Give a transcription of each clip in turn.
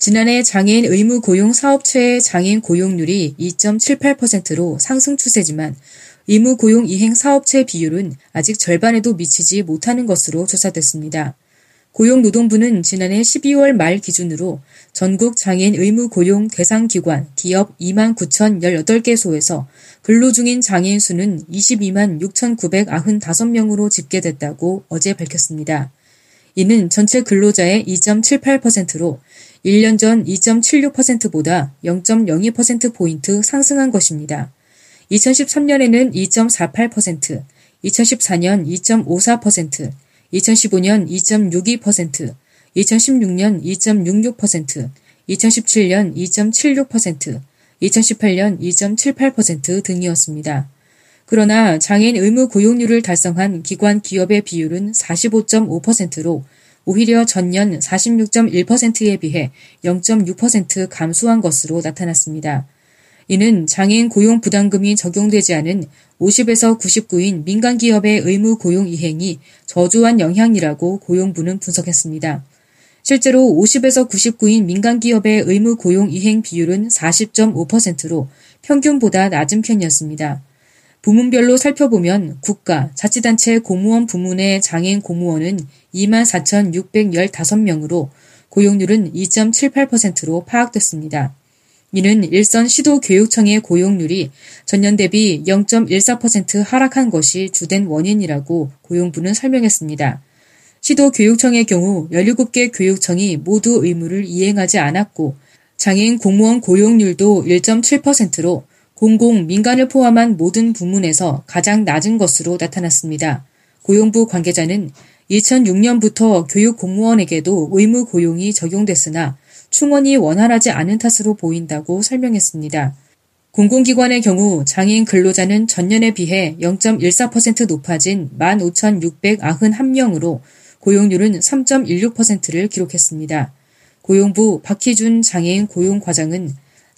지난해 장애인 의무 고용 사업체의 장애인 고용률이 2.78%로 상승 추세지만 의무 고용 이행 사업체 비율은 아직 절반에도 미치지 못하는 것으로 조사됐습니다. 고용노동부는 지난해 12월 말 기준으로 전국 장애인 의무 고용 대상 기관 기업 2만 9,018개소에서 근로 중인 장애인 수는 22만 6,995명으로 집계됐다고 어제 밝혔습니다. 이는 전체 근로자의 2.78%로 1년 전 2.76%보다 0.02%포인트 상승한 것입니다. 2013년에는 2.48%, 2014년 2.54%, 2015년 2.62%, 2016년 2.66%, 2017년 2.76%, 2018년 2.78% 등이었습니다. 그러나 장애인 의무 고용률을 달성한 기관 기업의 비율은 45.5%로 오히려 전년 46.1%에 비해 0.6% 감소한 것으로 나타났습니다. 이는 장애인 고용 부담금이 적용되지 않은 50에서 99인 민간 기업의 의무 고용 이행이 저조한 영향이라고 고용부는 분석했습니다. 실제로 50에서 99인 민간 기업의 의무 고용 이행 비율은 40.5%로 평균보다 낮은 편이었습니다. 부문별로 살펴보면 국가, 자치단체 공무원 부문의 장애인 공무원은 24,615명으로 고용률은 2.78%로 파악됐습니다. 이는 일선 시도 교육청의 고용률이 전년 대비 0.14% 하락한 것이 주된 원인이라고 고용부는 설명했습니다. 시도 교육청의 경우 17개 교육청이 모두 의무를 이행하지 않았고 장애인 공무원 고용률도 1.7%로 공공, 민간을 포함한 모든 부문에서 가장 낮은 것으로 나타났습니다. 고용부 관계자는 2006년부터 교육 공무원에게도 의무 고용이 적용됐으나 충원이 원활하지 않은 탓으로 보인다고 설명했습니다. 공공기관의 경우 장애인 근로자는 전년에 비해 0.14% 높아진 15,691명으로 고용률은 3.16%를 기록했습니다. 고용부 박희준 장애인 고용과장은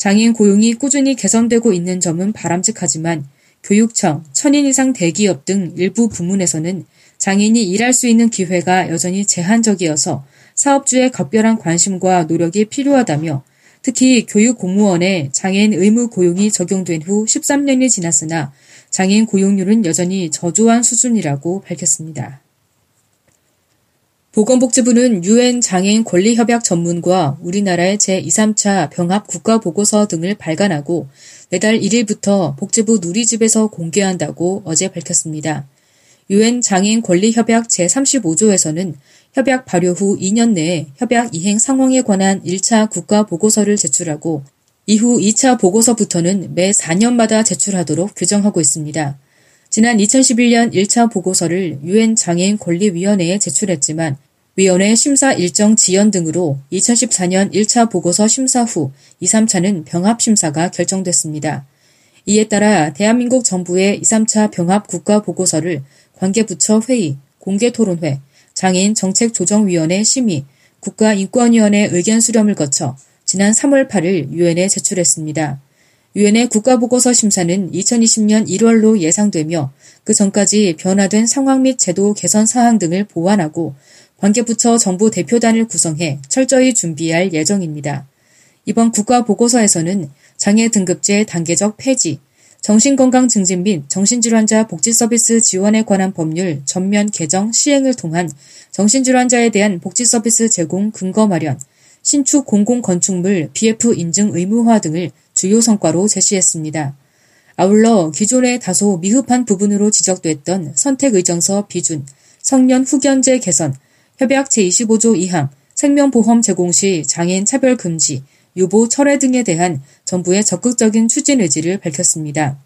장애인 고용이 꾸준히 개선되고 있는 점은 바람직하지만 교육청, 천인 이상 대기업 등 일부 부문에서는 장애인이 일할 수 있는 기회가 여전히 제한적이어서 사업주의 각별한 관심과 노력이 필요하다며 특히 교육 공무원에 장애인 의무 고용이 적용된 후 13년이 지났으나 장애인 고용률은 여전히 저조한 수준이라고 밝혔습니다. 보건복지부는 유엔 장애인 권리협약 전문과 우리나라의 제2, 3차 병합 국가보고서 등을 발간하고 매달 1일부터 복지부 누리집에서 공개한다고 어제 밝혔습니다. 유엔 장애인 권리협약 제35조에서는 협약 발효 후 2년 내에 협약 이행 상황에 관한 1차 국가보고서를 제출하고 이후 2차 보고서부터는 매 4년마다 제출하도록 규정하고 있습니다. 지난 2011년 1차 보고서를 유엔 장애인 권리위원회에 제출했지만 위원회 심사 일정 지연 등으로 2014년 1차 보고서 심사 후 2, 3차는 병합 심사가 결정됐습니다. 이에 따라 대한민국 정부의 2, 3차 병합 국가 보고서를 관계부처 회의, 공개토론회, 장애인 정책조정위원회 심의, 국가인권위원회 의견 수렴을 거쳐 지난 3월 8일 유엔에 제출했습니다. 유엔의 국가보고서 심사는 2020년 1월로 예상되며 그 전까지 변화된 상황 및 제도 개선 사항 등을 보완하고 관계부처 정부 대표단을 구성해 철저히 준비할 예정입니다. 이번 국가보고서에서는 장애 등급제 단계적 폐지, 정신건강 증진 및 정신질환자 복지서비스 지원에 관한 법률 전면 개정 시행을 통한 정신질환자에 대한 복지서비스 제공 근거 마련, 신축 공공건축물 BF 인증 의무화 등을 주요 성과로 제시했습니다. 아울러 기존의 다소 미흡한 부분으로 지적됐던 선택의정서 비준, 성년 후견제 개선, 협약 제25조 2항, 생명보험 제공 시 장애인 차별 금지, 유보 철회 등에 대한 정부의 적극적인 추진 의지를 밝혔습니다.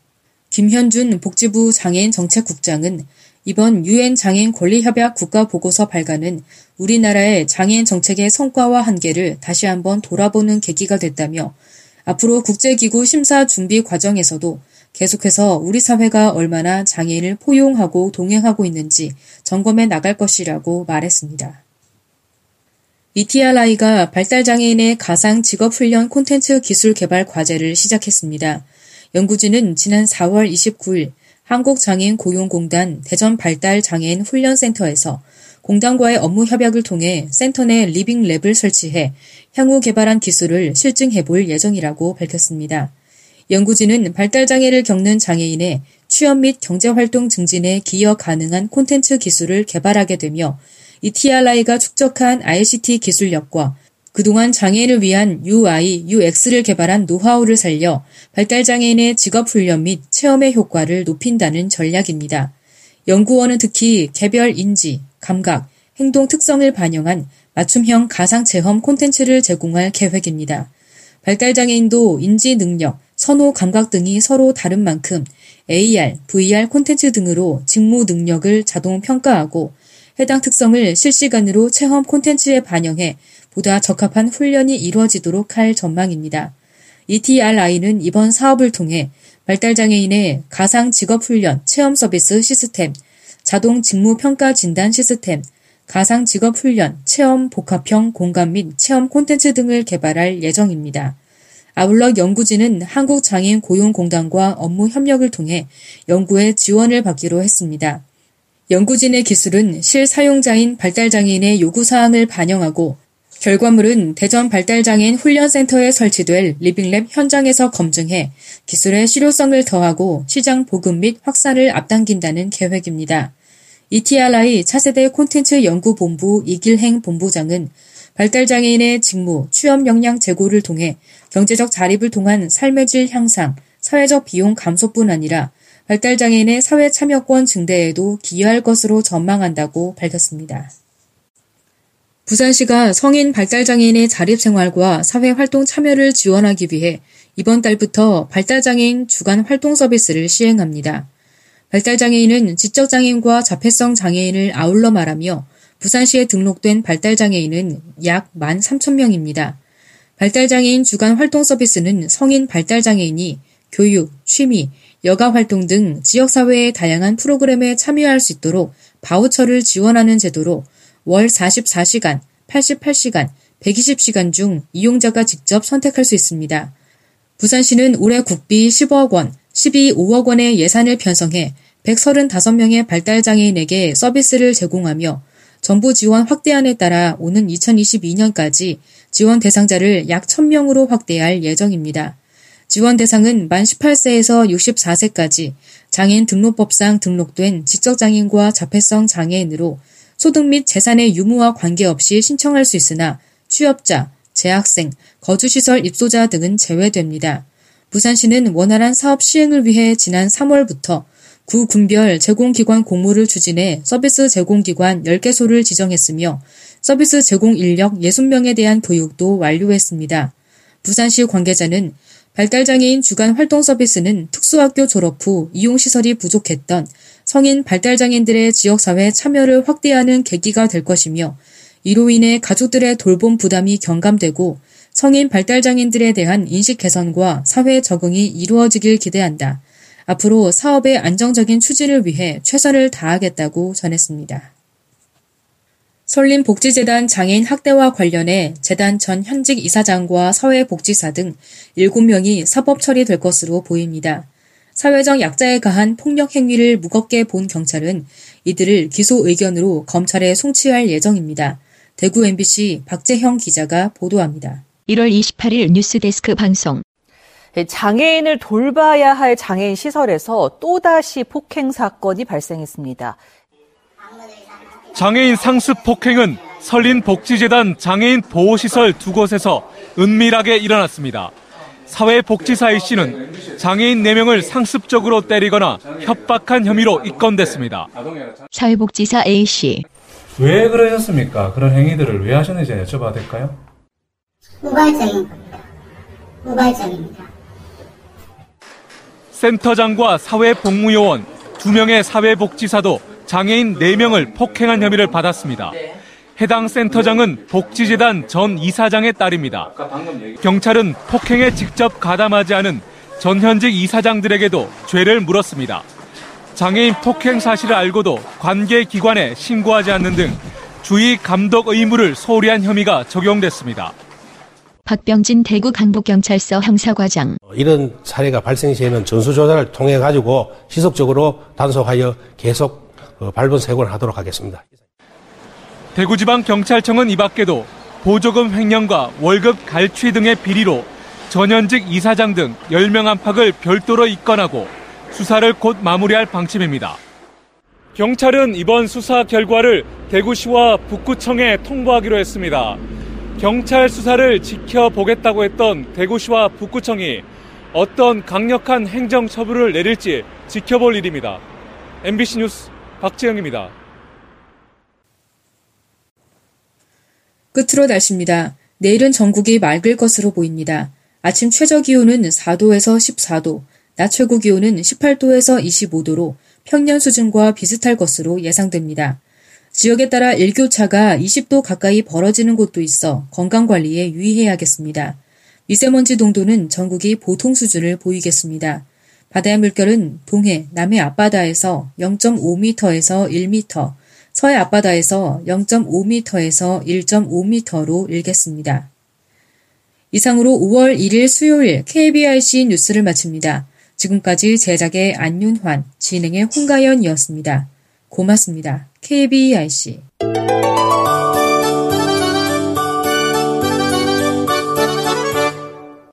김현준 복지부 장애인 정책국장은 이번 유엔 장애인 권리협약 국가보고서 발간은 우리나라의 장애인 정책의 성과와 한계를 다시 한번 돌아보는 계기가 됐다며 앞으로 국제기구 심사 준비 과정에서도 계속해서 우리 사회가 얼마나 장애인을 포용하고 동행하고 있는지 점검해 나갈 것이라고 말했습니다. ETRI가 발달장애인의 가상 직업훈련 콘텐츠 기술 개발 과제를 시작했습니다. 연구진은 지난 4월 29일 한국장애인 고용공단 대전 발달장애인 훈련센터에서 공단과의 업무 협약을 통해 센터 내 living lab을 설치해 향후 개발한 기술을 실증해 볼 예정이라고 밝혔습니다. 연구진은 발달장애를 겪는 장애인의 취업 및 경제활동 증진에 기여 가능한 콘텐츠 기술을 개발하게 되며 이 TRI가 축적한 ICT 기술력과 그동안 장애인을 위한 UI, UX를 개발한 노하우를 살려 발달장애인의 직업훈련 및 체험의 효과를 높인다는 전략입니다. 연구원은 특히 개별 인지, 감각, 행동 특성을 반영한 맞춤형 가상체험 콘텐츠를 제공할 계획입니다. 발달장애인도 인지 능력, 선호 감각 등이 서로 다른 만큼 AR, VR 콘텐츠 등으로 직무 능력을 자동 평가하고 해당 특성을 실시간으로 체험 콘텐츠에 반영해 보다 적합한 훈련이 이루어지도록 할 전망입니다. ETRI는 이번 사업을 통해 발달장애인의 가상 직업훈련 체험 서비스 시스템, 자동 직무 평가 진단 시스템, 가상 직업 훈련 체험 복합형 공간 및 체험 콘텐츠 등을 개발할 예정입니다. 아울러 연구진은 한국장애인 고용공단과 업무 협력을 통해 연구에 지원을 받기로 했습니다. 연구진의 기술은 실사용자인 발달장애인의 요구사항을 반영하고 결과물은 대전 발달장애인 훈련센터에 설치될 리빙랩 현장에서 검증해 기술의 실효성을 더하고 시장 보급 및 확산을 앞당긴다는 계획입니다. ETRI 차세대 콘텐츠 연구본부 이길행 본부장은 발달장애인의 직무, 취업 역량 제고를 통해 경제적 자립을 통한 삶의 질 향상, 사회적 비용 감소뿐 아니라 발달장애인의 사회 참여권 증대에도 기여할 것으로 전망한다고 밝혔습니다. 부산시가 성인 발달장애인의 자립생활과 사회활동 참여를 지원하기 위해 이번 달부터 발달장애인 주간 활동 서비스를 시행합니다. 발달장애인은 지적장애인과 자폐성 장애인을 아울러 말하며 부산시에 등록된 발달장애인은 약 13,000명입니다. 발달장애인 주간 활동 서비스는 성인 발달장애인이 교육, 취미, 여가 활동 등 지역사회의 다양한 프로그램에 참여할 수 있도록 바우처를 지원하는 제도로 월 44시간, 88시간, 120시간 중 이용자가 직접 선택할 수 있습니다. 부산시는 올해 국비 15억 원, 12억 원의 예산을 편성해 135명의 발달장애인에게 서비스를 제공하며 정부 지원 확대안에 따라 오는 2022년까지 지원 대상자를 약 1000명으로 확대할 예정입니다. 지원 대상은 만 18세에서 64세까지 장애인 등록법상 등록된 지적장애인과 자폐성 장애인으로 소득 및 재산의 유무와 관계없이 신청할 수 있으나 취업자, 재학생, 거주시설 입소자 등은 제외됩니다. 부산시는 원활한 사업 시행을 위해 지난 3월부터 구 군별 제공기관 공모를 추진해 서비스 제공기관 10개소를 지정했으며 서비스 제공 인력 60명에 대한 교육도 완료했습니다. 부산시 관계자는 발달장애인 주간 활동 서비스는 특수학교 졸업 후 이용시설이 부족했던 성인 발달장애인들의 지역사회 참여를 확대하는 계기가 될 것이며 이로 인해 가족들의 돌봄 부담이 경감되고 성인 발달장애인들에 대한 인식 개선과 사회 적응이 이루어지길 기대한다. 앞으로 사업의 안정적인 추진을 위해 최선을 다하겠다고 전했습니다. 설림복지재단 장애인 학대와 관련해 재단 전 현직 이사장과 사회복지사 등 7명이 사법 처리될 것으로 보입니다. 사회적 약자에 가한 폭력 행위를 무겁게 본 경찰은 이들을 기소 의견으로 검찰에 송치할 예정입니다. 대구 MBC 박재형 기자가 보도합니다. 1월 28일 뉴스데스크 방송. 장애인을 돌봐야 할 장애인 시설에서 또다시 폭행 사건이 발생했습니다. 장애인 상습 폭행은 설린 복지재단 장애인 보호시설 두 곳에서 은밀하게 일어났습니다. 사회복지사 A 씨는 장애인 4명을 상습적으로 때리거나 협박한 혐의로 입건됐습니다. 사회복지사 A 씨. 왜 그러셨습니까? 그런 행위들을 왜 하셨는지 여쭤봐도 될까요? 우발적인 겁니다. 우발적입니다. 센터장과 사회복무요원, 2명의 사회복지사도 장애인 4명을 폭행한 혐의를 받았습니다. 해당 센터장은 복지재단 전 이사장의 딸입니다. 경찰은 폭행에 직접 가담하지 않은 전현직 이사장들에게도 죄를 물었습니다. 장애인 폭행 사실을 알고도 관계 기관에 신고하지 않는 등 주의 감독 의무를 소홀히 한 혐의가 적용됐습니다. 박병진 대구 강북경찰서 형사과장. 이런 사례가 발생 시에는 전수조사를 통해 가지고 지속적으로 단속하여 계속 어, 발본세곤 하도록 하겠습니다. 대구지방경찰청은 이 밖에도 보조금 횡령과 월급 갈취 등의 비리로 전현직 이사장 등 10명 안팎을 별도로 입건하고 수사를 곧 마무리할 방침입니다. 경찰은 이번 수사 결과를 대구시와 북구청에 통보하기로 했습니다. 경찰 수사를 지켜보겠다고 했던 대구시와 북구청이 어떤 강력한 행정 처분을 내릴지 지켜볼 일입니다. MBC 뉴스 박지영입니다. 끝으로 날씨입니다. 내일은 전국이 맑을 것으로 보입니다. 아침 최저 기온은 4도에서 14도, 낮 최고 기온은 18도에서 25도로 평년 수준과 비슷할 것으로 예상됩니다. 지역에 따라 일교차가 20도 가까이 벌어지는 곳도 있어 건강관리에 유의해야겠습니다. 미세먼지 농도는 전국이 보통 수준을 보이겠습니다. 바다의 물결은 동해, 남해 앞바다에서 0.5m에서 1m, 서해 앞바다에서 0.5m에서 1.5m로 일겠습니다. 이상으로 5월 1일 수요일 KBRC 뉴스를 마칩니다. 지금까지 제작의 안윤환, 진행의 홍가연이었습니다. 고맙습니다. KBRC